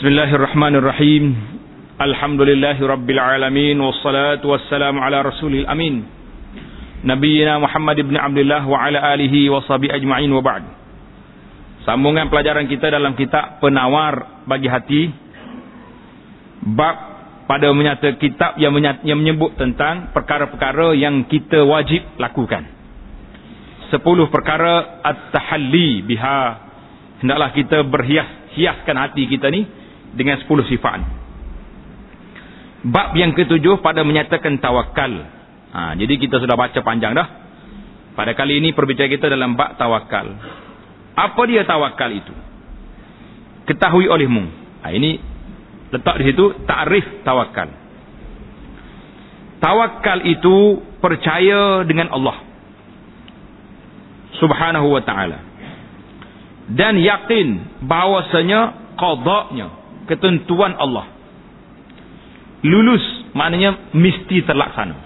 Bismillahirrahmanirrahim. Alhamdulillahi rabbil alamin wassalatu wassalamu ala rasulil amin. Nabiyyina Muhammad ibn Abdullah wa ala alihi wa sahbihi ajma'in wa ba'd. Sambungan pelajaran kita dalam kitab Penawar bagi hati bab pada menyata kitab yang, yang menyebut tentang perkara-perkara yang kita wajib lakukan. Sepuluh perkara at-tahalli biha. Hendaklah kita berhias hiaskan hati kita ni dengan 10 sifat. Bab yang ketujuh pada menyatakan tawakal. Ha, jadi kita sudah baca panjang dah. Pada kali ini perbicaraan kita dalam bab tawakal. Apa dia tawakal itu? Ketahui olehmu. Ha, ini letak di situ takrif tawakal. Tawakal itu percaya dengan Allah. Subhanahu wa ta'ala. Dan yakin bahawasanya qadaknya ketentuan Allah. Lulus maknanya mesti terlaksana.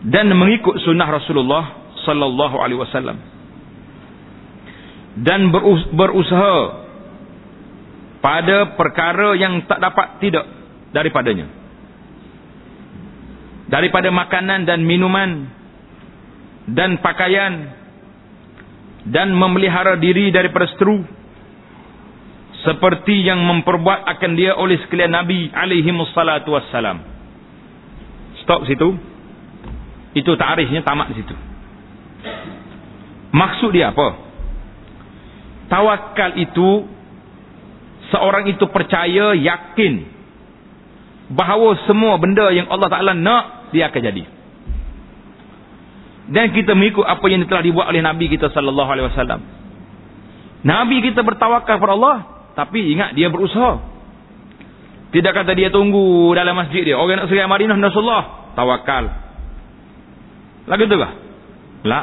Dan mengikut sunnah Rasulullah sallallahu alaihi wasallam. Dan berusaha pada perkara yang tak dapat tidak daripadanya. Daripada makanan dan minuman dan pakaian dan memelihara diri daripada seteru seperti yang memperbuat akan dia oleh sekalian Nabi alaihi wassalatu wassalam. Stop situ. Itu tarifnya tamat di situ. Maksud dia apa? Tawakal itu seorang itu percaya yakin bahawa semua benda yang Allah Taala nak dia akan jadi. Dan kita mengikut apa yang telah dibuat oleh Nabi kita sallallahu alaihi wasallam. Nabi kita bertawakal kepada Allah, tapi ingat dia berusaha. Tidak kata dia tunggu dalam masjid dia. Orang nak serai Madinah Rasulullah. Tawakal. Lagi tu kah? La.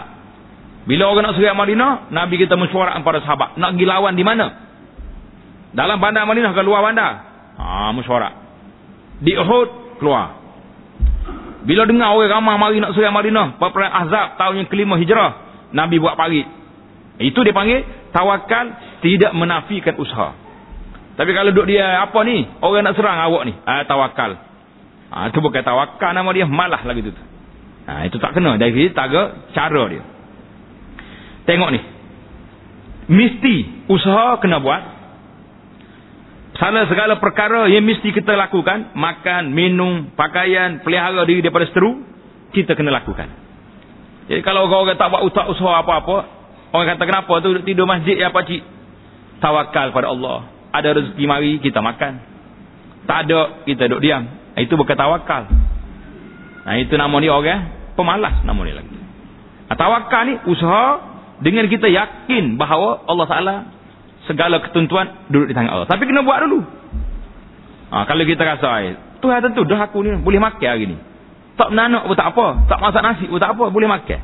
Bila orang nak serai Madinah. Nabi kita mesyuarat kepada sahabat. Nak pergi lawan di mana? Dalam bandar Madinah ke luar bandar? Ha, mesyuarat. Di Uhud, keluar. Bila dengar orang ramai mari nak serai Madinah. Perperang Azab tahun yang kelima hijrah. Nabi buat parit. Itu dia panggil tawakal tidak menafikan usaha. Tapi kalau duduk dia apa ni? Orang nak serang awak ni. Ah tawakal. Ah itu bukan tawakal nama dia, malah lagi tu. Ah itu tak kena dari sini taga cara dia. Tengok ni. Mesti usaha kena buat. Salah segala perkara yang mesti kita lakukan, makan, minum, pakaian, pelihara diri daripada seteru, kita kena lakukan. Jadi kalau orang-orang tak buat usaha apa-apa, Orang kata kenapa tu tidur masjid ya pak cik? Tawakal pada Allah. Ada rezeki mari kita makan. Tak ada kita duduk diam. Itu bukan tawakal. Nah itu nama dia orang pemalas nama dia lagi. Nah, tawakal ni usaha dengan kita yakin bahawa Allah Taala segala ketentuan duduk di tangan Allah. Tapi kena buat dulu. Ha, kalau kita rasa ai, Tuhan tentu dah aku ni boleh makan hari ni. Tak menanak pun tak apa, tak masak nasi pun tak apa, boleh makan.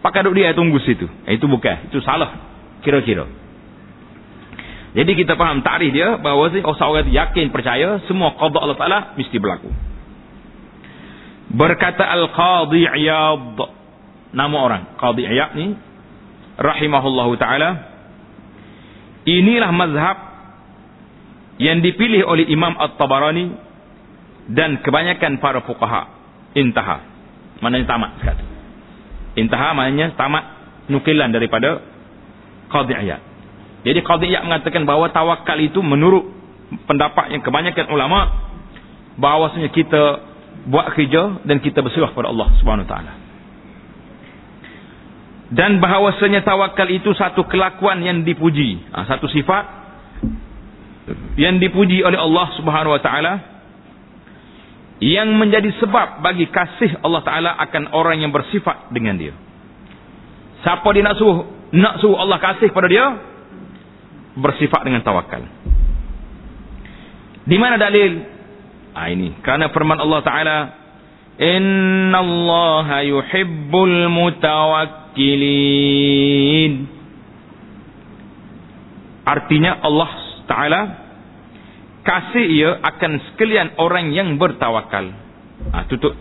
Pakai duduk dia tunggu situ. Eh, itu bukan. Itu salah. Kira-kira. Jadi kita faham tarikh dia bahawa si oh, seorang yakin percaya semua qada Allah Taala mesti berlaku. Berkata Al-Qadhi Iyad nama orang Qadhi Iyad ni rahimahullahu taala inilah mazhab yang dipilih oleh Imam At-Tabarani dan kebanyakan para fuqaha. Intaha. Maknanya tamat sekali. Intaha maknanya tamat nukilan daripada Qadiyat. Jadi Qadiyat mengatakan bahawa tawakal itu menurut pendapat yang kebanyakan ulama bahawasanya kita buat kerja dan kita berserah kepada Allah Subhanahu taala. Dan bahawasanya tawakal itu satu kelakuan yang dipuji, ha, satu sifat yang dipuji oleh Allah Subhanahu wa taala yang menjadi sebab bagi kasih Allah Taala akan orang yang bersifat dengan dia. Siapa dia nak suruh nak suruh Allah kasih pada dia bersifat dengan tawakal. Di mana dalil? Ah ini kerana firman Allah Taala Inna Allah yuhibbul mutawakkilin. Artinya Allah Taala kasih ia akan sekalian orang yang bertawakal. Ha, tutup.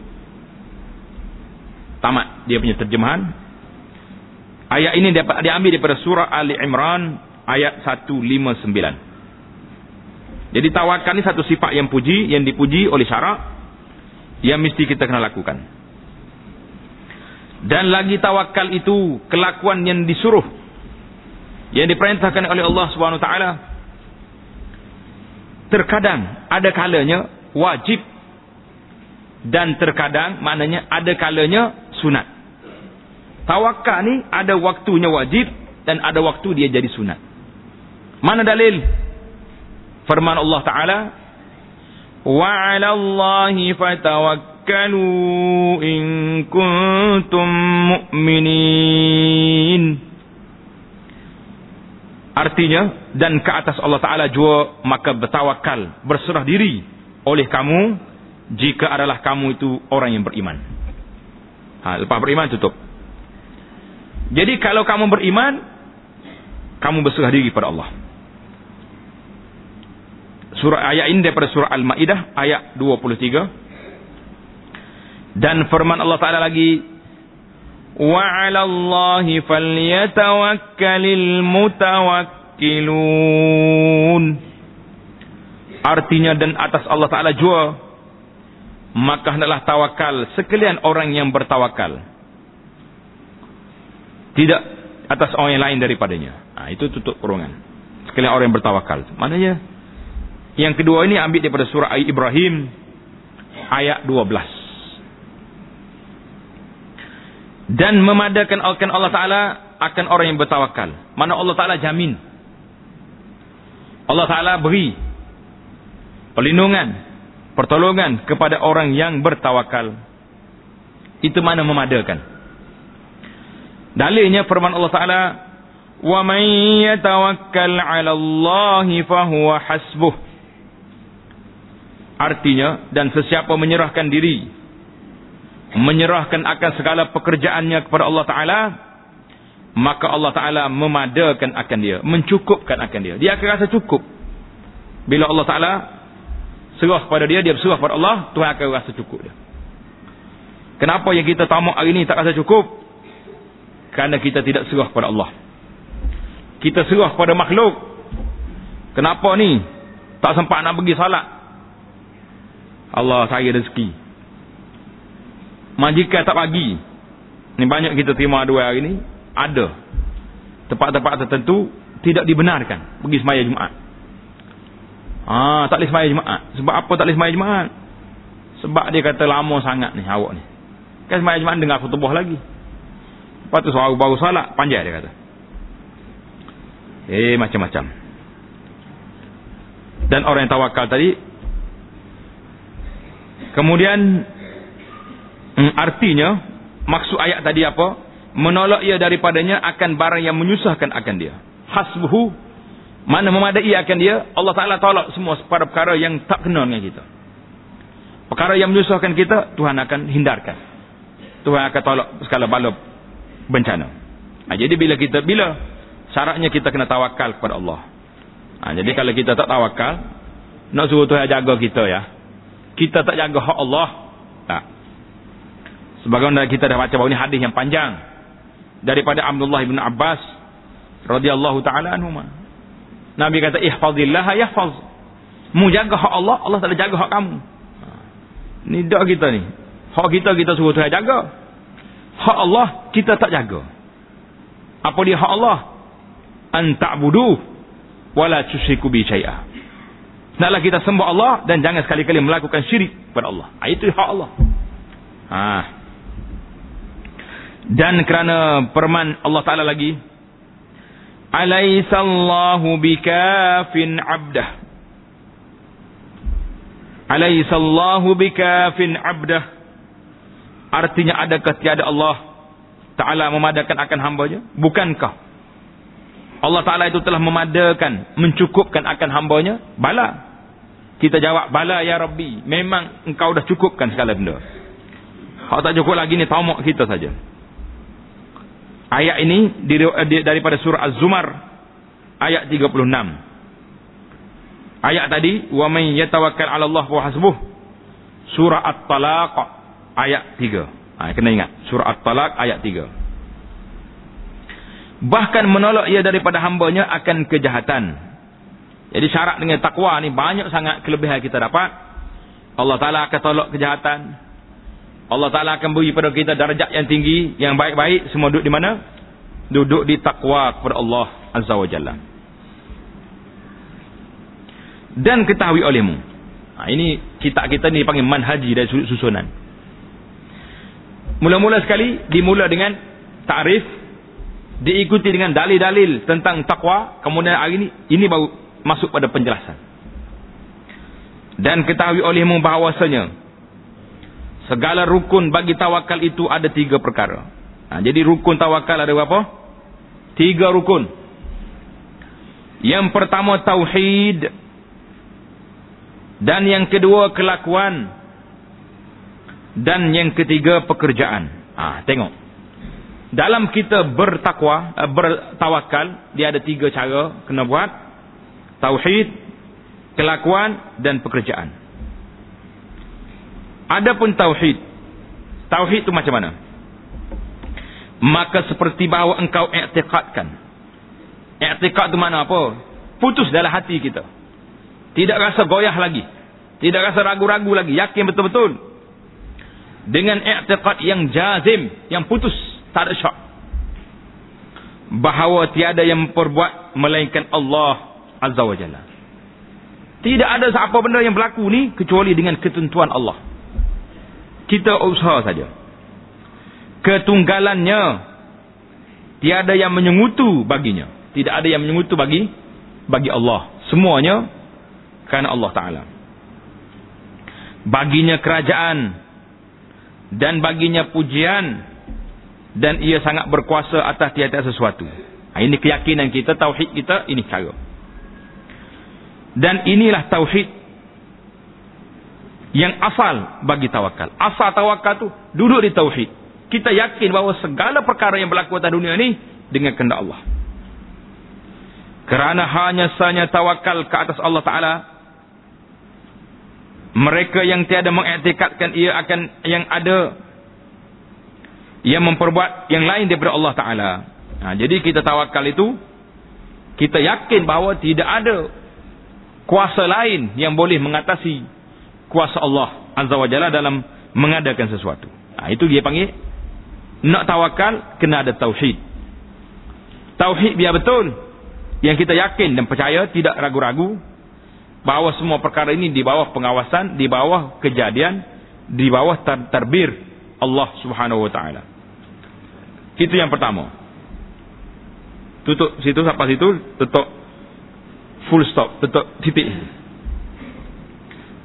Tamat dia punya terjemahan. Ayat ini dapat diambil daripada surah Ali Imran ayat 159. Jadi tawakal ni satu sifat yang puji, yang dipuji oleh syarak yang mesti kita kena lakukan. Dan lagi tawakal itu kelakuan yang disuruh yang diperintahkan oleh Allah Subhanahu taala. Terkadang ada kalanya wajib dan terkadang maknanya ada kalanya sunat. Tawakal ni ada waktunya wajib dan ada waktu dia jadi sunat. Mana dalil? Firman Allah Ta'ala Wa 'ala Allahi fatawakkalu in kuntum mu'minin Artinya dan ke atas Allah Taala jua maka bertawakal berserah diri oleh kamu jika adalah kamu itu orang yang beriman. Ha, lepas beriman tutup. Jadi kalau kamu beriman kamu berserah diri kepada Allah surah ayat ini daripada surah Al-Maidah ayat 23 dan firman Allah Taala lagi wa 'ala Allahi falyatawakkalul mutawakkilun. Artinya dan atas Allah Taala jua maka hendaklah tawakal sekalian orang yang bertawakal. Tidak atas orang yang lain daripadanya. Ha, itu tutup kurungan. Sekalian orang yang bertawakal. Maknanya yang kedua ini ambil daripada surah Ibrahim ayat 12. Dan memadakan akan Allah Taala akan orang yang bertawakal. Mana Allah Taala jamin. Allah Taala beri perlindungan, pertolongan kepada orang yang bertawakal. Itu mana memadakan. Dalilnya firman Allah Taala, "Wa man yatawakkal 'ala Allah fa huwa hasbuh." Artinya dan sesiapa menyerahkan diri menyerahkan akan segala pekerjaannya kepada Allah taala maka Allah taala memadakan akan dia, mencukupkan akan dia. Dia akan rasa cukup. Bila Allah taala serah kepada dia, dia berserah kepada Allah, Tuhan akan rasa cukup dia. Kenapa yang kita tamak hari ini tak rasa cukup? Kerana kita tidak serah kepada Allah. Kita serah kepada makhluk. Kenapa ni? Tak sempat nak pergi salat. Allah saya rezeki. Majikan tak bagi. Ni banyak kita terima dua hari ni. Ada. Tempat-tempat tertentu tidak dibenarkan. Pergi semaya Jumaat. Ah, tak boleh semaya Jumaat. Sebab apa tak boleh semaya Jumaat? Sebab dia kata lama sangat ni awak ni. Kan semaya Jumaat dengar khutbah lagi. Lepas tu soal baru salat. Panjang dia kata. Eh, macam-macam. Dan orang yang tawakal tadi Kemudian hmm, artinya maksud ayat tadi apa? Menolak ia daripadanya akan barang yang menyusahkan akan dia. Hasbuhu mana memadai akan dia, Allah Taala tolak semua pada perkara yang tak kena dengan kita. Perkara yang menyusahkan kita, Tuhan akan hindarkan. Tuhan akan tolak segala bala bencana. Ha, jadi bila kita bila syaratnya kita kena tawakal kepada Allah. Ha, jadi kalau kita tak tawakal, nak suruh Tuhan jaga kita ya kita tak jaga hak Allah. Tak. Sebagaimana kita dah baca bahawa ini hadis yang panjang daripada Abdullah bin Abbas radhiyallahu taala anhu. Nabi kata ihfazillah yahfaz. Mu jaga hak Allah, Allah tak jaga hak kamu. Ni dak kita ni. Hak kita kita suruh Tuhan jaga. Hak Allah kita tak jaga. Apa dia hak Allah? An ta'budu wala tusyriku bi syai'a. Hendaklah kita sembah Allah dan jangan sekali-kali melakukan syirik kepada Allah. Ha, itu hak Allah. Ha. Dan kerana perman Allah Ta'ala lagi. Alaisallahu bikafin abdah. Alaisallahu bikafin abdah. Artinya adakah tiada Allah Ta'ala memadakan akan hambanya? Bukankah Allah Ta'ala itu telah memadakan, mencukupkan akan hambanya, bala. Kita jawab, bala ya Rabbi. Memang engkau dah cukupkan segala benda. Kalau tak cukup lagi ni, tamak kita saja. Ayat ini daripada surah Az-Zumar, ayat 36. Ayat tadi, wa وَمَنْ يَتَوَكَّلْ عَلَى اللَّهُ وَحَسْبُهُ Surah At-Talaq, ayat 3. Ha, kena ingat, surah At-Talaq, ayat 3 bahkan menolak ia daripada hambanya akan kejahatan Jadi syarat dengan takwa ni banyak sangat kelebihan kita dapat. Allah Ta'ala akan tolak kejahatan. Allah Ta'ala akan beri pada kita darjat yang tinggi, yang baik-baik. Semua duduk di mana? Duduk di takwa kepada Allah Azza wa Jalla. Dan ketahui olehmu. Ha, ini kitab kita ni panggil manhaji dari sudut susunan. Mula-mula sekali dimula dengan ta'rif diikuti dengan dalil-dalil tentang takwa kemudian hari ini ini baru masuk pada penjelasan. Dan ketahui olehmu bahawasanya segala rukun bagi tawakal itu ada tiga perkara. Ha, jadi rukun tawakal ada berapa? Tiga rukun. Yang pertama tauhid dan yang kedua kelakuan dan yang ketiga pekerjaan. Ah, ha, tengok. Dalam kita bertakwa, eh, bertawakal, dia ada tiga cara kena buat tauhid, kelakuan dan pekerjaan. Adapun tauhid, tauhid itu macam mana? Maka seperti bahawa engkau i'tiqadkan. I'tiqad itu mana apa? Putus dalam hati kita. Tidak rasa goyah lagi. Tidak rasa ragu-ragu lagi. Yakin betul-betul. Dengan i'tiqad yang jazim. Yang putus. Tak ada syak. Bahawa tiada yang memperbuat melainkan Allah Azza wa Jalla. Tidak ada apa benda yang berlaku ni kecuali dengan ketentuan Allah. Kita usaha saja. Ketunggalannya tiada yang menyengutu baginya. Tidak ada yang menyengutu bagi bagi Allah. Semuanya kerana Allah Taala. Baginya kerajaan dan baginya pujian dan ia sangat berkuasa atas tiada sesuatu. Ini keyakinan kita, tauhid kita, ini cara. Dan inilah tauhid yang asal bagi tawakal. Asal tawakal tu duduk di tauhid. Kita yakin bahawa segala perkara yang berlaku atas dunia ini dengan kehendak Allah. Kerana hanya sanya tawakal ke atas Allah Taala mereka yang tiada mengiktikadkan ia akan yang ada yang memperbuat yang lain daripada Allah Taala. Ha, jadi kita tawakal itu kita yakin bahawa tidak ada kuasa lain yang boleh mengatasi kuasa Allah Azza wa Jalla dalam mengadakan sesuatu. Nah, itu dia panggil nak tawakal kena ada tauhid. Tauhid biar betul yang kita yakin dan percaya tidak ragu-ragu bahawa semua perkara ini di bawah pengawasan, di bawah kejadian, di bawah ter terbir Allah Subhanahu wa taala. Itu yang pertama. Tutup situ sampai situ, tutup. Full stop tetap titik.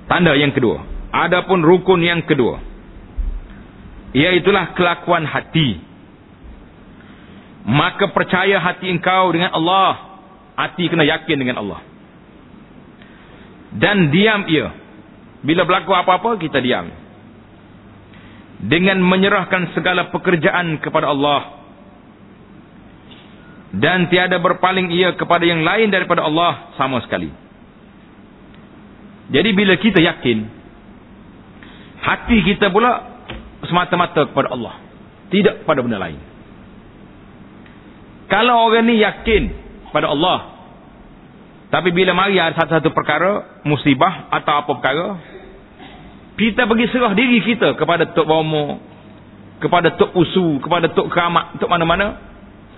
Tanda yang kedua. Adapun rukun yang kedua iaitulah kelakuan hati. Maka percaya hati engkau dengan Allah hati kena yakin dengan Allah. Dan diam ia. Bila berlaku apa-apa kita diam dengan menyerahkan segala pekerjaan kepada Allah dan tiada berpaling ia kepada yang lain daripada Allah sama sekali. Jadi bila kita yakin hati kita pula semata-mata kepada Allah, tidak pada benda lain. Kalau orang ni yakin pada Allah tapi bila mari ada satu-satu perkara musibah atau apa perkara kita pergi serah diri kita kepada Tok Bomo kepada Tok Usu kepada Tok Keramat Tok mana-mana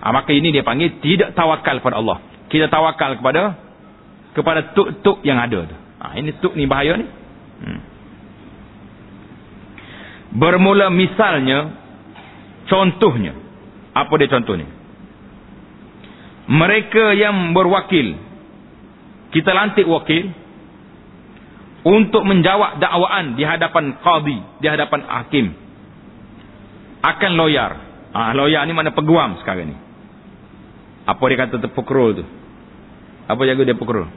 Ha, maka ini dia panggil tidak tawakal kepada Allah. Kita tawakal kepada kepada tuk-tuk yang ada tu. Ha, ini tuk ni bahaya ni. Hmm. Bermula misalnya contohnya apa dia contohnya? Mereka yang berwakil kita lantik wakil untuk menjawab dakwaan di hadapan qadi, di hadapan hakim. Akan lawyer. Ah ha, lawyer ni mana peguam sekarang ni. Apa dia kata terpukrul tu? Apa jaga dia pukrul?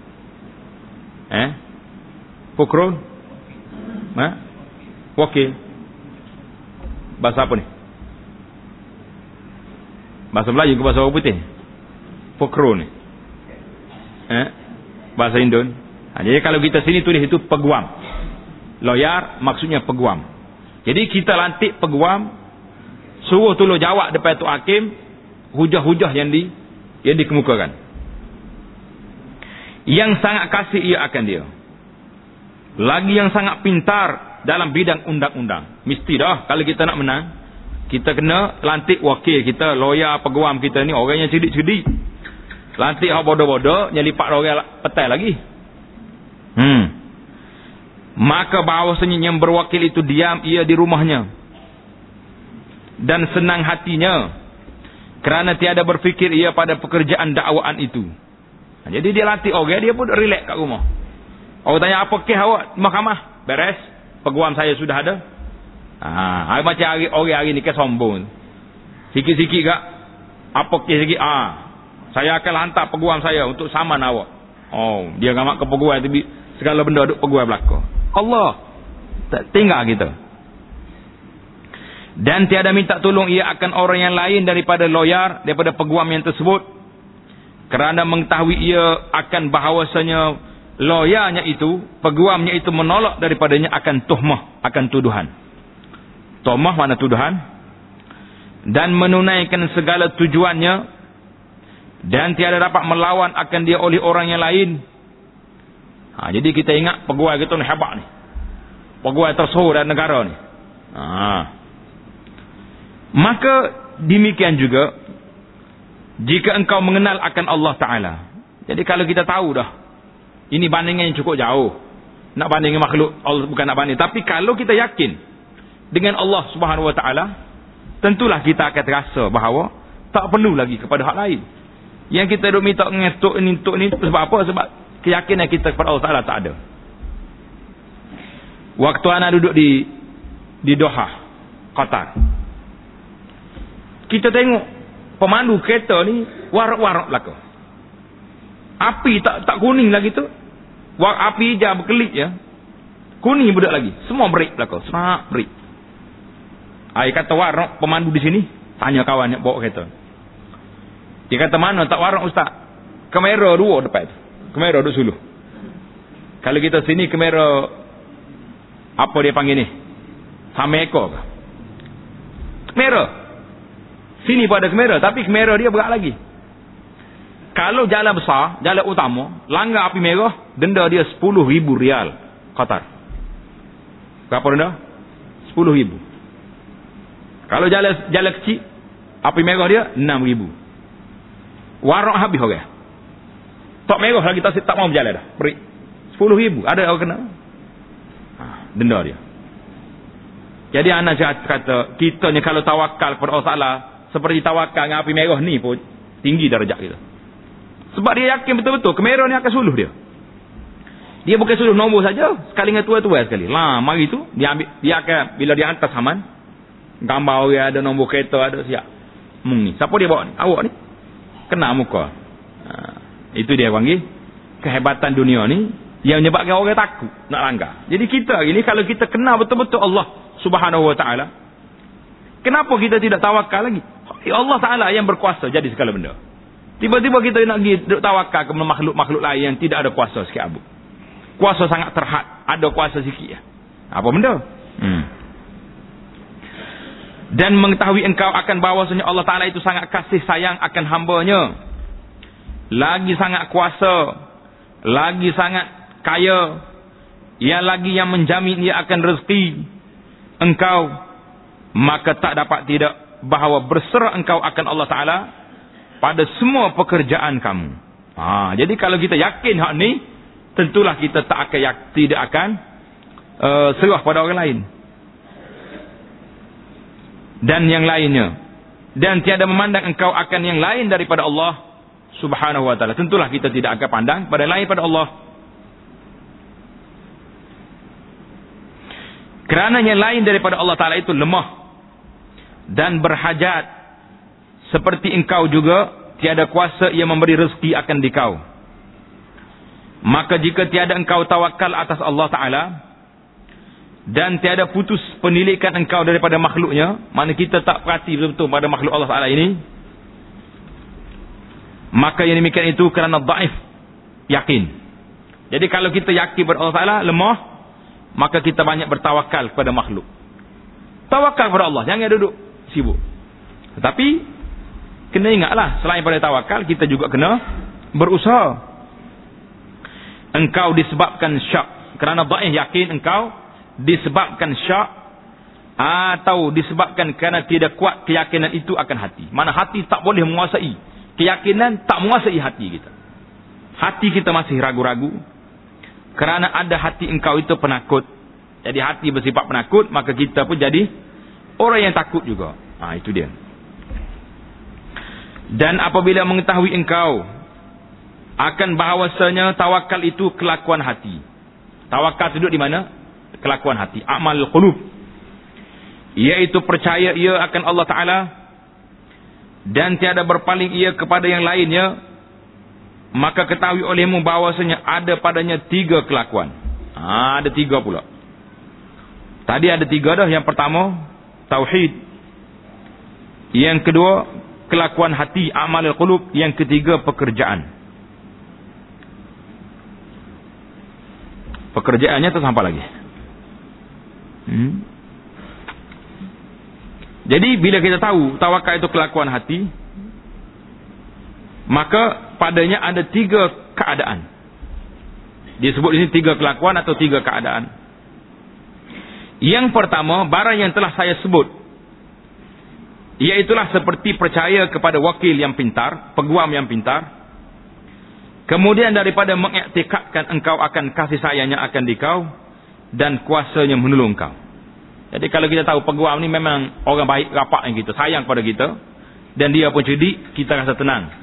Eh? Pukrul? Ha? Wakil? Bahasa apa ni? Bahasa Melayu ke bahasa orang putih? Pukrul ni. Eh? Bahasa Indon. Ha, jadi kalau kita sini tulis itu peguam. Lawyer maksudnya peguam. Jadi kita lantik peguam. Suruh tolong jawab depan tu hakim. Hujah-hujah yang di yang dikemukakan. yang sangat kasih ia akan dia. Lagi yang sangat pintar dalam bidang undang-undang. Mesti dah kalau kita nak menang, kita kena lantik wakil kita, lawyer peguam kita ni orang yang cerdik-cerdik. Lantik hak bodoh-bodoh, nyelipak orang petai lagi. Hmm. Maka bahawasanya yang berwakil itu diam ia di rumahnya. Dan senang hatinya. Kerana tiada berfikir ia pada pekerjaan dakwaan itu. Jadi dia latih orang, dia pun relax kat rumah. Orang tanya apa kes awak mahkamah? Beres. Peguam saya sudah ada. Ha, macam hari orang hari ni ke sombong. Sikit-sikit kak. Apa kes sikit? Ah, saya akan hantar peguam saya untuk saman awak. Oh, dia ngamak ke peguam tapi segala benda duk peguam belaka. Allah tak tinggal kita. Dan tiada minta tolong ia akan orang yang lain daripada lawyer, daripada peguam yang tersebut. Kerana mengetahui ia akan bahawasanya lawyernya itu, peguamnya itu menolak daripadanya akan tuhmah, akan tuduhan. Tuhmah mana tuduhan? Dan menunaikan segala tujuannya dan tiada dapat melawan akan dia oleh orang yang lain. Ha, jadi kita ingat peguam kita ni hebat ni. Peguam tersohor dalam negara ni. Ha. Maka demikian juga jika engkau mengenal akan Allah Ta'ala. Jadi kalau kita tahu dah ini bandingan yang cukup jauh. Nak bandingkan makhluk, Allah bukan nak banding. Tapi kalau kita yakin dengan Allah Subhanahu Wa Taala, tentulah kita akan terasa bahawa tak perlu lagi kepada hak lain. Yang kita duk minta ngetuk ni, tuk ni sebab apa? Sebab keyakinan kita kepada Allah Taala tak ada. Waktu anak duduk di di Doha, Qatar. Kita tengok pemandu kereta ni warak-warak belakang. Api tak tak kuning lagi tu. Wak api hijau berkelip ya. Kuning budak lagi. Semua break belakang. Semak break. Ai kata warok pemandu di sini. Tanya kawan yang bawa kereta. Dia kata mana tak warok ustaz? Kamera dua depan tu. Kamera duduk suluh. Kalau kita sini kamera apa dia panggil ni? Sama ekor. Sini pun ada kamera. Tapi kamera dia berat lagi. Kalau jalan besar, jalan utama, langgar api merah, denda dia 10 ribu rial Qatar. Berapa denda? 10 ribu. Kalau jalan jalan kecil, api merah dia 6 ribu. Warak habis orang. Okay? Tak merah lagi tak, tak mau berjalan dah. Beri. 10 ribu. Ada orang kena. Ha, denda dia. Jadi anak kata, kita ni kalau tawakal kepada Allah Ta'ala, seperti tawakal dengan api merah ni pun, tinggi darjah kita. Sebab dia yakin betul-betul kamera ni akan suluh dia. Dia bukan suluh nombor saja, sekali dengan tua-tua sekali. Lah, mari tu dia ambil dia akan bila dia hantar saman, gambar orang ada nombor kereta ada siap. Mung ni. Siapa dia bawa ni? Awak ni. Kena muka. Ha, itu dia panggil kehebatan dunia ni yang menyebabkan orang takut nak langgar. Jadi kita ini kalau kita kenal betul-betul Allah Subhanahu Wa Taala, kenapa kita tidak tawakal lagi? Allah Taala yang berkuasa jadi segala benda. Tiba-tiba kita nak pergi duduk tawakal kepada makhluk-makhluk lain yang tidak ada kuasa sikit abu. Kuasa sangat terhad. Ada kuasa sikit ya. Apa benda? Hmm. Dan mengetahui engkau akan bahawasanya Allah Ta'ala itu sangat kasih sayang akan hambanya. Lagi sangat kuasa. Lagi sangat kaya. Ia lagi yang menjamin ia akan rezeki. Engkau. Maka tak dapat tidak bahawa berserah engkau akan Allah Ta'ala pada semua pekerjaan kamu. Ha, jadi kalau kita yakin hak ni, tentulah kita tak akan yak, tidak akan uh, serah pada orang lain. Dan yang lainnya. Dan tiada memandang engkau akan yang lain daripada Allah subhanahu wa ta'ala. Tentulah kita tidak akan pandang pada lain pada Allah. Kerana yang lain daripada Allah ta'ala itu lemah. Dan berhajat seperti engkau juga tiada kuasa ia memberi rezeki akan dikau. Maka jika tiada engkau tawakal atas Allah Ta'ala. Dan tiada putus penilikan engkau daripada makhluknya. Mana kita tak perhati betul-betul pada makhluk Allah Ta'ala ini. Maka yang demikian itu kerana daif. Yakin. Jadi kalau kita yakin pada Allah Ta'ala lemah. Maka kita banyak bertawakal kepada makhluk. Tawakal kepada Allah. Jangan duduk sibuk. Tetapi kena ingatlah selain pada tawakal kita juga kena berusaha engkau disebabkan syak kerana dhaif yakin engkau disebabkan syak atau disebabkan kerana tidak kuat keyakinan itu akan hati mana hati tak boleh menguasai keyakinan tak menguasai hati kita hati kita masih ragu-ragu kerana ada hati engkau itu penakut jadi hati bersifat penakut maka kita pun jadi orang yang takut juga ha, itu dia dan apabila mengetahui engkau akan bahawasanya tawakal itu kelakuan hati. Tawakal duduk di mana? Kelakuan hati. Amal qulub. Iaitu percaya ia akan Allah Ta'ala. Dan tiada berpaling ia kepada yang lainnya. Maka ketahui olehmu bahawasanya ada padanya tiga kelakuan. Ha, ada tiga pula. Tadi ada tiga dah. Yang pertama, Tauhid. Yang kedua, kelakuan hati. Amal qulub. Yang ketiga, pekerjaan. pekerjaannya terus apa lagi? Hmm? Jadi bila kita tahu tawakal itu kelakuan hati, maka padanya ada tiga keadaan. Disebut di sini tiga kelakuan atau tiga keadaan. Yang pertama, barang yang telah saya sebut. Iaitulah seperti percaya kepada wakil yang pintar, peguam yang pintar, Kemudian daripada mengiktikadkan engkau akan kasih sayangnya akan dikau dan kuasanya menolong kau. Jadi kalau kita tahu peguam ni memang orang baik rapat yang kita sayang pada kita dan dia pun cerdik kita rasa tenang.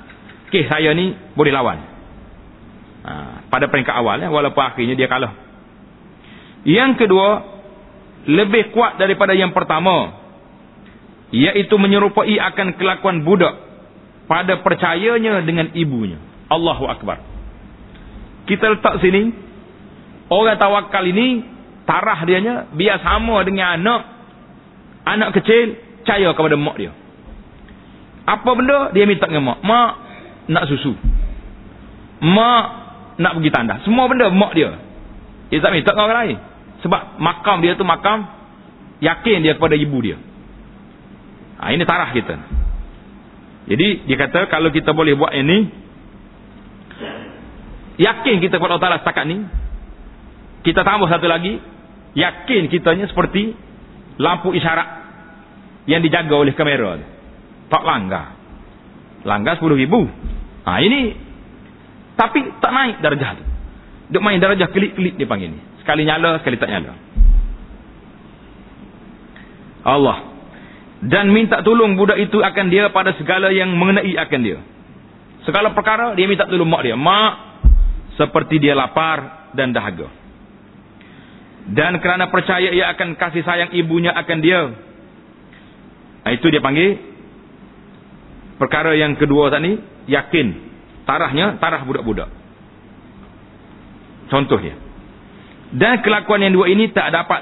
Okey saya ni boleh lawan. Ha, pada peringkat awal ya, walaupun akhirnya dia kalah. Yang kedua lebih kuat daripada yang pertama iaitu menyerupai akan kelakuan budak pada percayanya dengan ibunya. Allahu Akbar. Kita letak sini. Orang tawakal ini. Tarah dianya. Biar sama dengan anak. Anak kecil. Percaya kepada mak dia. Apa benda. Dia minta dengan mak. Mak. Nak susu. Mak. Nak pergi tanda. Semua benda mak dia. Dia tak minta dengan orang lain. Sebab makam dia tu makam. Yakin dia kepada ibu dia. Ha, ini tarah kita. Jadi dia kata kalau kita boleh buat ini Yakin kita kepada Allah Ta'ala setakat ni. Kita tambah satu lagi. Yakin kitanya seperti lampu isyarat yang dijaga oleh kamera. Tak langgar. Langgar 10 ribu. Ha, ini tapi tak naik darjah tu. Dia main darjah kelip-kelip dia panggil ni. Sekali nyala, sekali tak nyala. Allah. Dan minta tolong budak itu akan dia pada segala yang mengenai akan dia. Segala perkara dia minta tolong mak dia. Mak, seperti dia lapar dan dahaga. Dan kerana percaya ia akan kasih sayang ibunya akan dia. Nah, itu dia panggil perkara yang kedua tadi yakin tarahnya tarah budak-budak. Contohnya. Dan kelakuan yang dua ini tak dapat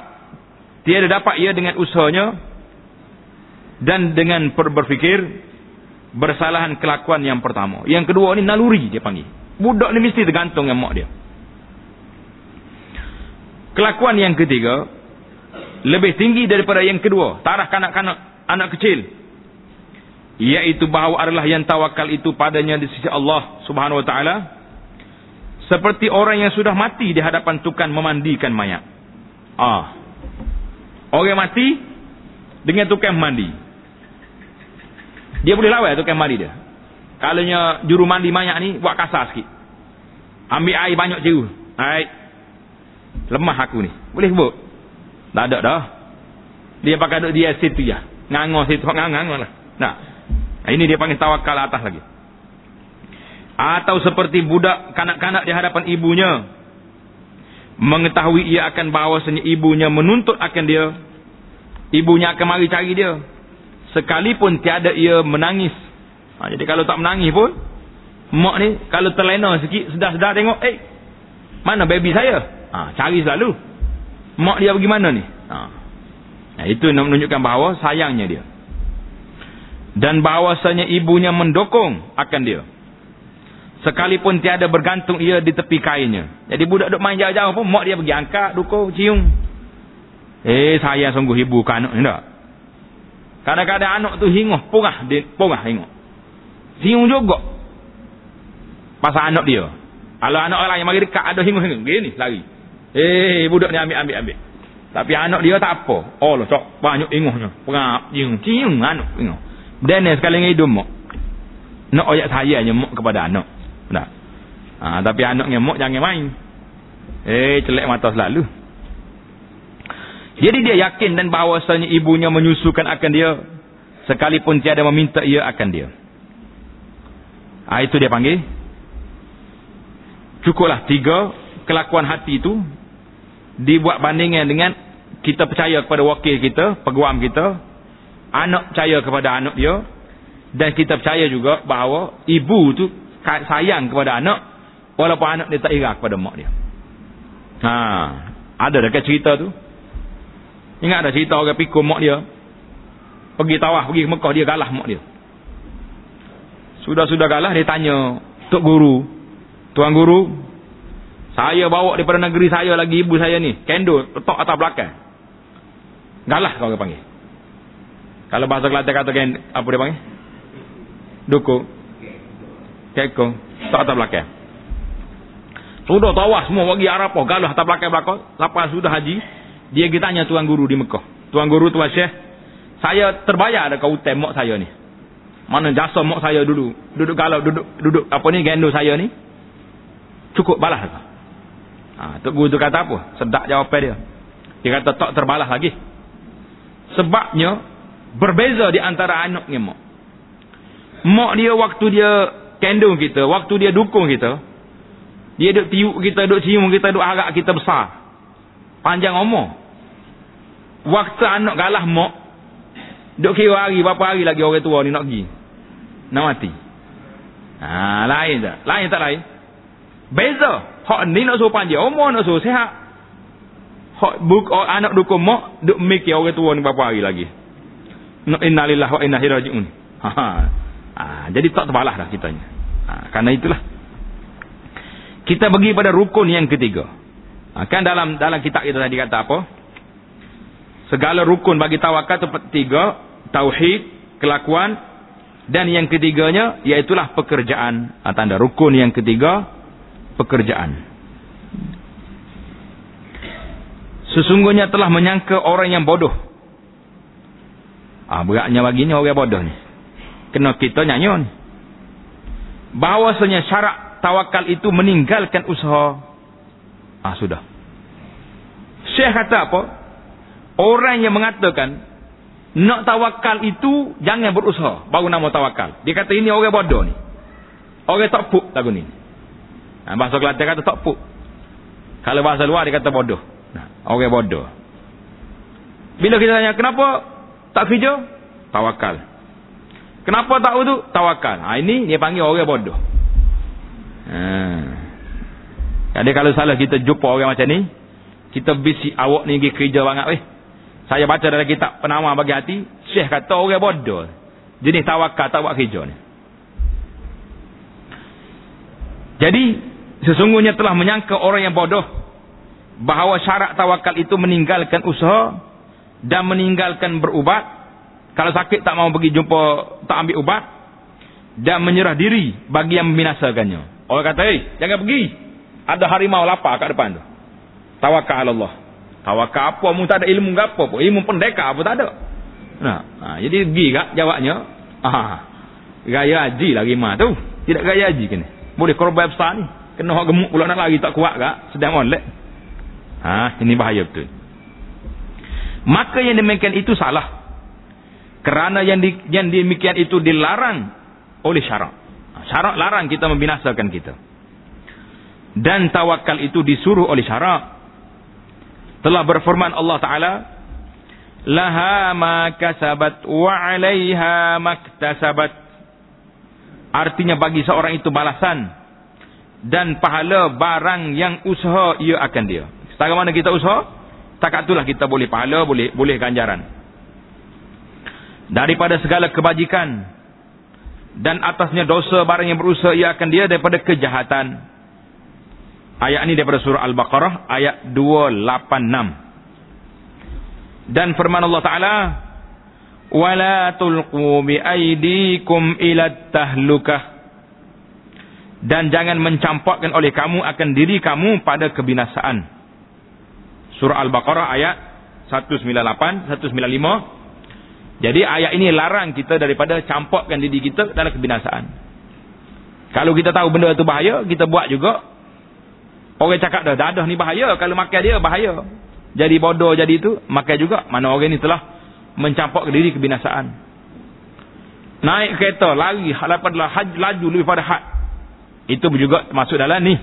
tiada dapat ia dengan usahanya dan dengan berfikir bersalahan kelakuan yang pertama. Yang kedua ini naluri dia panggil. Budak ni mesti tergantung dengan mak dia. Kelakuan yang ketiga lebih tinggi daripada yang kedua, tarah kanak-kanak anak kecil. Iaitu bahawa adalah yang tawakal itu padanya di sisi Allah Subhanahu wa taala seperti orang yang sudah mati di hadapan tukang memandikan mayat. Ah. Orang mati dengan tukang mandi. Dia boleh lawan tukang mandi dia. Kalau juru mandi mayat ni buat kasar sikit. Ambil air banyak jeru. Hai. Lemah aku ni. Boleh sebut? Tak ada dah. Dia pakai duduk di situ ya. Ngangor situ. Ngangor lah. Nah. Ini dia panggil tawakal atas lagi. Atau seperti budak kanak-kanak di hadapan ibunya. Mengetahui ia akan bahawasanya ibunya menuntut akan dia. Ibunya akan mari cari dia. Sekalipun tiada ia menangis Ha, jadi kalau tak menangis pun, mak ni kalau terlena sikit, sedar-sedar tengok, eh, mana baby saya? Ha, cari selalu. Mak dia pergi mana ni? Ha. Nah, itu menunjukkan bahawa sayangnya dia. Dan bahawasanya ibunya mendokong akan dia. Sekalipun tiada bergantung ia di tepi kainnya. Jadi budak duk main jauh-jauh pun, mak dia pergi angkat, dukung, cium. Eh, sayang sungguh ibu ke anak ni tak? Kadang-kadang anak tu hinguh, pungah, pungah hinguh. Siung juga. Pasal anak dia. Kalau anak orang yang mari dekat ada hingus-hingus. Gini lari. Eh budak ni ambil ambil ambil. Tapi anak dia tak apa. Oh lah cok banyak inguhnya. Perap jing cium anak inguh. Dan sekali dengan hidung mak. Nak oyak saya nyemuk kepada anak. Nah. Ha, tapi anak nyemuk jangan main. Eh celek mata selalu. Jadi dia yakin dan bahawasanya ibunya menyusukan akan dia sekalipun tiada meminta ia akan dia. Ah itu dia panggil. Cukuplah tiga kelakuan hati itu dibuat bandingan dengan kita percaya kepada wakil kita, peguam kita, anak percaya kepada anak dia dan kita percaya juga bahawa ibu tu sayang kepada anak walaupun anak dia tak ira kepada mak dia. Ha, ada dekat cerita tu. Ingat ada cerita orang pikul mak dia. Pergi tawah, pergi ke Mekah dia galah mak dia. Sudah-sudah galah dia tanya Tok Guru Tuan Guru Saya bawa daripada negeri saya lagi ibu saya ni. Kendo letak atas belakang. Galah kau panggil. Kalau bahasa Kelantan kata kendo, Apa dia panggil? Duku. Keko. Letak atas belakang. Sudah tawas semua bagi Arafah. Galah atas belakang-belakang Lepas sudah haji Dia pergi tanya Tuan Guru di Mekah. Tuan Guru Tuan Syekh Saya terbayar ada kau utem mak saya ni? Mana jasa mak saya dulu. Duduk galau, duduk duduk apa ni gendo saya ni. Cukup balas. Ha, Tok Guru tu kata apa? Sedak jawapan dia. Dia kata tak terbalas lagi. Sebabnya berbeza di antara anak dengan mak. Mak dia waktu dia kendung kita, waktu dia dukung kita, dia duk tiup kita, duk cium kita, duk harap kita besar. Panjang umur. Waktu anak galah mak, duk kira hari, berapa hari lagi orang tua ni nak pergi nak mati. Ha, lain tak? Lain tak lain? Beza. Hak ni nak suruh panjang. Umur nak suruh sehat. Hak buk, oh, anak dukung mak, duk mikir orang tua ni berapa hari lagi. Innalillah wa inna hiraji'un. Ha, ha. ha, jadi tak terbalah dah kitanya. Ha, karena itulah. Kita pergi pada rukun yang ketiga. Ha, kan dalam dalam kitab kita tadi kata apa? Segala rukun bagi tawakal itu tiga. Tauhid, kelakuan, dan yang ketiganya, iaitulah pekerjaan. Ha, tanda rukun yang ketiga, pekerjaan. Sesungguhnya telah menyangka orang yang bodoh. Ah beratnya baginya orang bodoh ni. Kena kita nyanyon. Bahawasanya syarat tawakal itu meninggalkan usaha. Ah sudah. Syekh kata apa? Orang yang mengatakan nak tawakal itu jangan berusaha baru nama tawakal. Dia kata ini orang bodoh ni. Orang tak puk lagu ni. Nah, bahasa Kelantan kata tak puk. Kalau bahasa luar dia kata bodoh. Nah, orang bodoh. Bila kita tanya kenapa tak kerja? Tawakal. Kenapa tak wuduk? Tawakal. Ha, ini dia panggil orang bodoh. Ha. Jadi kalau salah kita jumpa orang macam ni, kita bisi awak ni pergi kerja banget weh. Saya baca dalam kitab penawar bagi hati. Syekh kata orang bodoh. Jenis tawakal tak buat kerja ni. Jadi sesungguhnya telah menyangka orang yang bodoh. Bahawa syarat tawakal itu meninggalkan usaha. Dan meninggalkan berubat. Kalau sakit tak mau pergi jumpa. Tak ambil ubat. Dan menyerah diri bagi yang membinasakannya. Orang kata, hey, jangan pergi. Ada harimau lapar kat depan tu. Tawakal Allah. Tawakal apa mu tak ada ilmu gapo pun. Ilmu pendekar apa tak ada. Nah, ha, jadi pergi kak jawabnya. Ah. Gaya haji lagi mah tu. Tidak gaya haji kan. Boleh korban besar ni. Kena hak gemuk pula nak lari tak kuat kak. Sedang molek. Ha, ini bahaya betul. Maka yang demikian itu salah. Kerana yang di, yang demikian itu dilarang oleh syarak. Ha, syarak larang kita membinasakan kita. Dan tawakal itu disuruh oleh syarak telah berfirman Allah Taala laha ma kasabat wa 'alaiha maktasabat artinya bagi seorang itu balasan dan pahala barang yang usaha ia akan dia setara mana kita usaha tak itulah kita boleh pahala boleh boleh ganjaran daripada segala kebajikan dan atasnya dosa barang yang berusaha ia akan dia daripada kejahatan Ayat ini daripada surah Al-Baqarah ayat 286. Dan firman Allah Taala, "Wala tulqu bi aydikum ila tahlukah." Dan jangan mencampakkan oleh kamu akan diri kamu pada kebinasaan. Surah Al-Baqarah ayat 198 195. Jadi ayat ini larang kita daripada campakkan diri kita dalam kebinasaan. Kalau kita tahu benda itu bahaya, kita buat juga. Orang cakap dah, dadah ni bahaya. Kalau makan dia, bahaya. Jadi bodoh jadi itu, makan juga. Mana orang ni telah mencampakkan diri kebinasaan. Naik kereta, lari, halapan laju lebih pada had. Itu juga masuk dalam ni.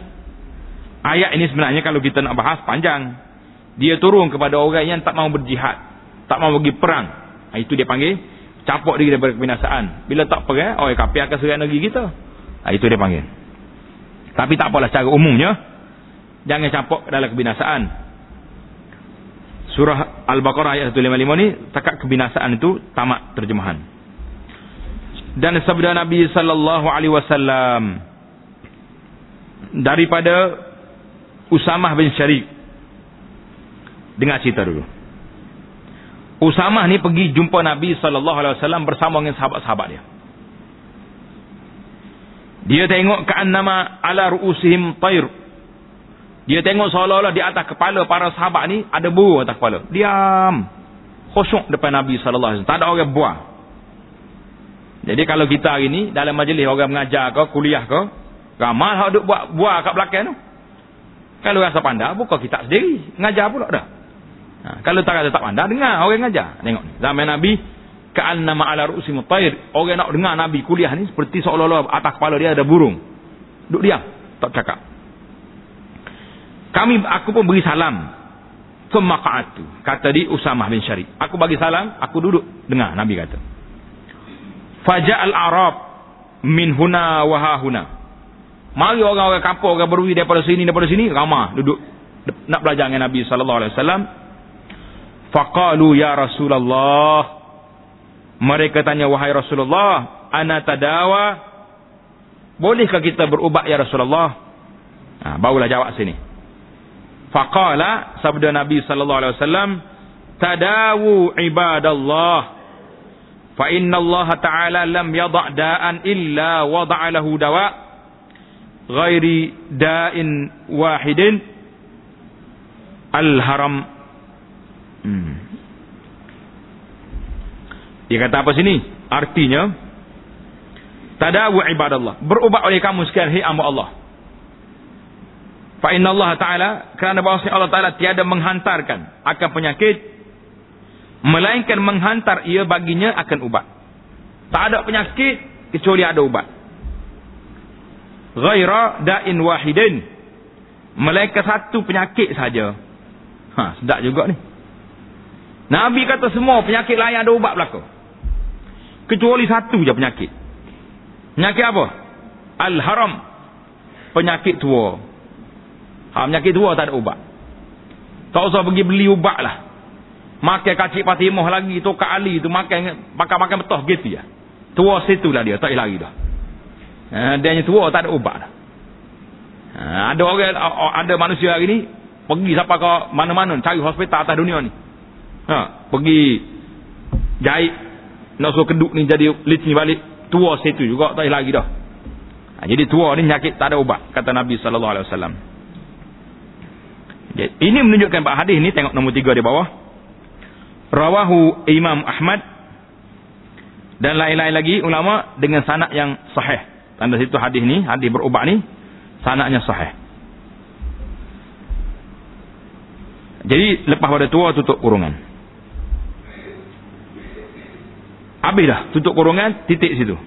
Ayat ini sebenarnya kalau kita nak bahas panjang. Dia turun kepada orang yang tak mau berjihad. Tak mau pergi perang. Ha, itu dia panggil. Capok diri daripada kebinasaan. Bila tak perang, oh kapi akan serang negeri kita. Ha, itu dia panggil. Tapi tak apalah secara umumnya. Jangan capok dalam kebinasaan. Surah Al-Baqarah ayat 155 ni. Takat kebinasaan itu tamat terjemahan. Dan sabda Nabi sallallahu alaihi wasallam daripada Usamah bin Syarif. Dengar cerita dulu. Usamah ni pergi jumpa Nabi sallallahu alaihi wasallam bersama dengan sahabat-sahabat dia. Dia tengok ka'annama ala ru'usihim tayr. Dia tengok seolah-olah di atas kepala para sahabat ni ada burung atas kepala. Diam. Khusyuk depan Nabi sallallahu alaihi wasallam. Tak ada orang buah. Jadi kalau kita hari ni dalam majlis orang mengajar ke, kuliah ke, Ramai hak duk buat buah kat belakang tu. Kalau rasa pandai, buka kitab sendiri. Ngajar pula dah. Ha, kalau tak rasa tak pandai, dengar orang ngajar. Tengok ni. Zaman Nabi, ka'annama ala ru'si mutair. Orang nak dengar Nabi kuliah ni, seperti seolah-olah atas kepala dia ada burung. Duk diam. Tak cakap. Kami, aku pun beri salam. Femaka'atu. Kata di Usamah bin Syarif. Aku bagi salam, aku duduk. Dengar Nabi kata. Faja'al Arab min huna wahahuna. Mari orang-orang kampung orang berwi daripada sini daripada sini ramah duduk nak belajar dengan Nabi sallallahu alaihi wasallam. Faqalu ya Rasulullah. Mereka tanya wahai Rasulullah, ana tadawa? Bolehkah kita berubat ya Rasulullah? Ha, barulah jawab sini. Faqala sabda Nabi sallallahu alaihi wasallam, tadawu ibadallah. Fa inna Allah Ta'ala lam yada' da'an illa wada'a lahu dawa' ghairi da'in wahidin al-haram hmm. dia kata apa sini? Artinya tadawu ibadallah. Berubat oleh kamu sekalian hai hamba Allah. Fa inna Allah taala kerana bahawa Allah taala tiada menghantarkan akan penyakit melainkan menghantar ia baginya akan ubat. Tak ada penyakit kecuali ada ubat ghaira da'in wahidin. Melainkan satu penyakit saja. Ha sedap juga ni. Nabi kata semua penyakit lain ada ubat belaka. Kecuali satu je penyakit. Penyakit apa? Al haram penyakit tua. Ha penyakit tua tak ada ubat. Tak usah pergi beli ubat lah. Makan kacik patimah lagi tu kak ali tu makan makan-makan betul gitu ya tua situ lah dia tak lari dah Ha, dia yang tua tak ada ubat. Ha, ada orang ada manusia hari ni pergi siapa ke mana-mana cari hospital atas dunia ni. Ha, pergi jahit nak suruh keduk ni jadi licin balik tua situ juga tak lagi dah. Ha, jadi tua ni penyakit tak ada ubat kata Nabi sallallahu alaihi wasallam. Ini menunjukkan pak hadis ni tengok nombor tiga di bawah. Rawahu Imam Ahmad dan lain-lain lagi ulama dengan sanad yang sahih. Tanda situ hadis ni, hadis berubat ni, sanaknya sahih. Jadi lepas pada tua tutup kurungan. Habis dah tutup kurungan, titik situ.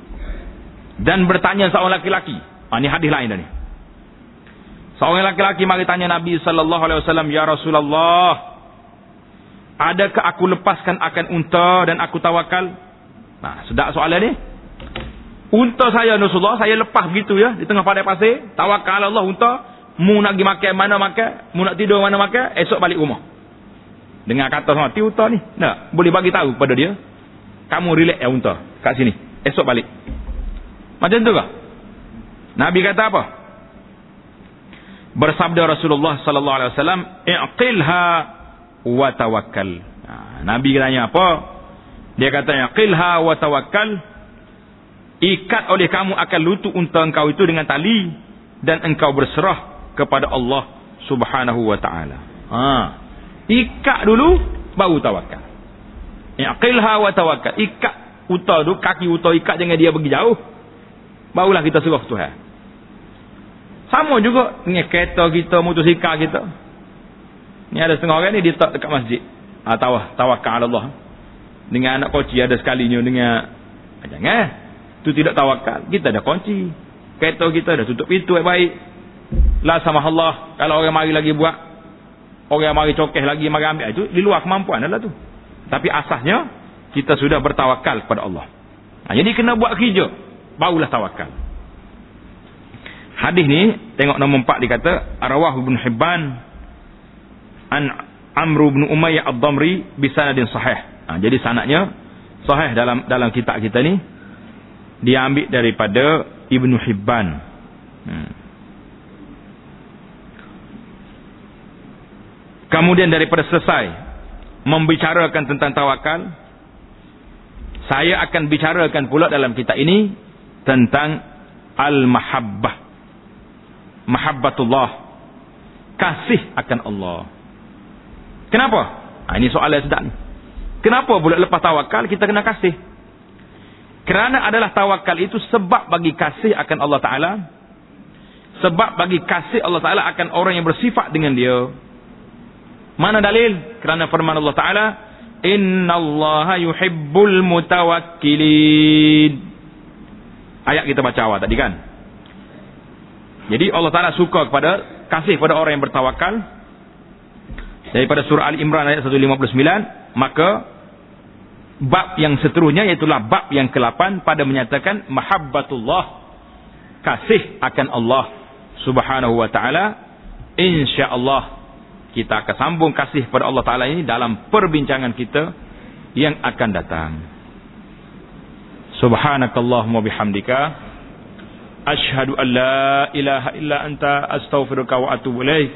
Dan bertanya seorang laki-laki. Ha, ini hadis lain dah ni. Seorang laki-laki mari tanya Nabi sallallahu alaihi wasallam, "Ya Rasulullah, adakah aku lepaskan akan unta dan aku tawakal?" Nah, sedap soalan ni. Unta saya Rasulullah, saya lepas begitu ya di tengah padang pasir, tawakal Allah unta, mu nak pergi makan mana makan, mu nak tidur mana makan, esok balik rumah. Dengar kata sama ti unta ni. Nak, boleh bagi tahu kepada dia. Kamu relax ya unta kat sini. Esok balik. Macam tu ke? Nabi kata apa? Bersabda Rasulullah sallallahu alaihi wasallam, "Iqilha wa tawakkal." Nah, Nabi tanya apa? Dia kata, "Iqilha wa tawakkal." Ikat oleh kamu akan lutut unta engkau itu dengan tali dan engkau berserah kepada Allah Subhanahu wa taala. Ha. Ikat dulu baru tawakal. Iqilha wa tawakkal. Ikat unta tu, kaki unta ikat jangan dia pergi jauh. Barulah kita serah Tuhan. Sama juga dengan kereta kita, motosikal kita. Ni ada setengah orang ni dia tak dekat masjid. Ha, tawah, tawakal Allah. Dengan anak kunci ada sekalinya dengan ah, jangan. Tu tidak tawakal. Kita ada kunci. Kereta kita dah tutup pintu baik-baik. La sama Allah. Kalau orang mari lagi buat. Orang mari cokeh lagi, mari ambil. Itu di luar kemampuan adalah tu. Tapi asasnya, kita sudah bertawakal kepada Allah. Ha, jadi kena buat kerja. Barulah tawakal. Hadis ni, tengok nombor empat dikata, Arawah bin Hibban, An Amru bin Umayyah Ad-Damri, Bisanadin Sahih. Ha, jadi sanaknya, sahih dalam dalam kitab kita ni, dia ambil daripada Ibnu Hibban. Hmm. Kemudian daripada selesai membicarakan tentang tawakal, saya akan bicarakan pula dalam kitab ini tentang al-mahabbah. Mahabbatullah. Kasih akan Allah. Kenapa? Ha, ini soal yang sedap ni. Kenapa pula lepas tawakal kita kena kasih? Kerana adalah tawakal itu sebab bagi kasih akan Allah Ta'ala. Sebab bagi kasih Allah Ta'ala akan orang yang bersifat dengan dia. Mana dalil? Kerana firman Allah Ta'ala. Inna Allah yuhibbul mutawakkilin. Ayat kita baca awal tadi kan? Jadi Allah Ta'ala suka kepada kasih kepada orang yang bertawakal. Daripada surah Al-Imran ayat 159. Maka bab yang seterusnya iaitulah bab yang ke-8 pada menyatakan mahabbatullah kasih akan Allah Subhanahu wa taala. Insyaallah kita akan sambung kasih pada Allah taala ini dalam perbincangan kita yang akan datang. Subhanakallahumma bihamdika asyhadu an la ilaha illa anta astaghfiruka wa atubu ilaik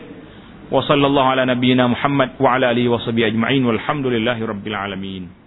wa sallallahu ala nabiyyina muhammad wa ala alihi wa sahbihi ajma'in. Walhamdulillahi rabbil alamin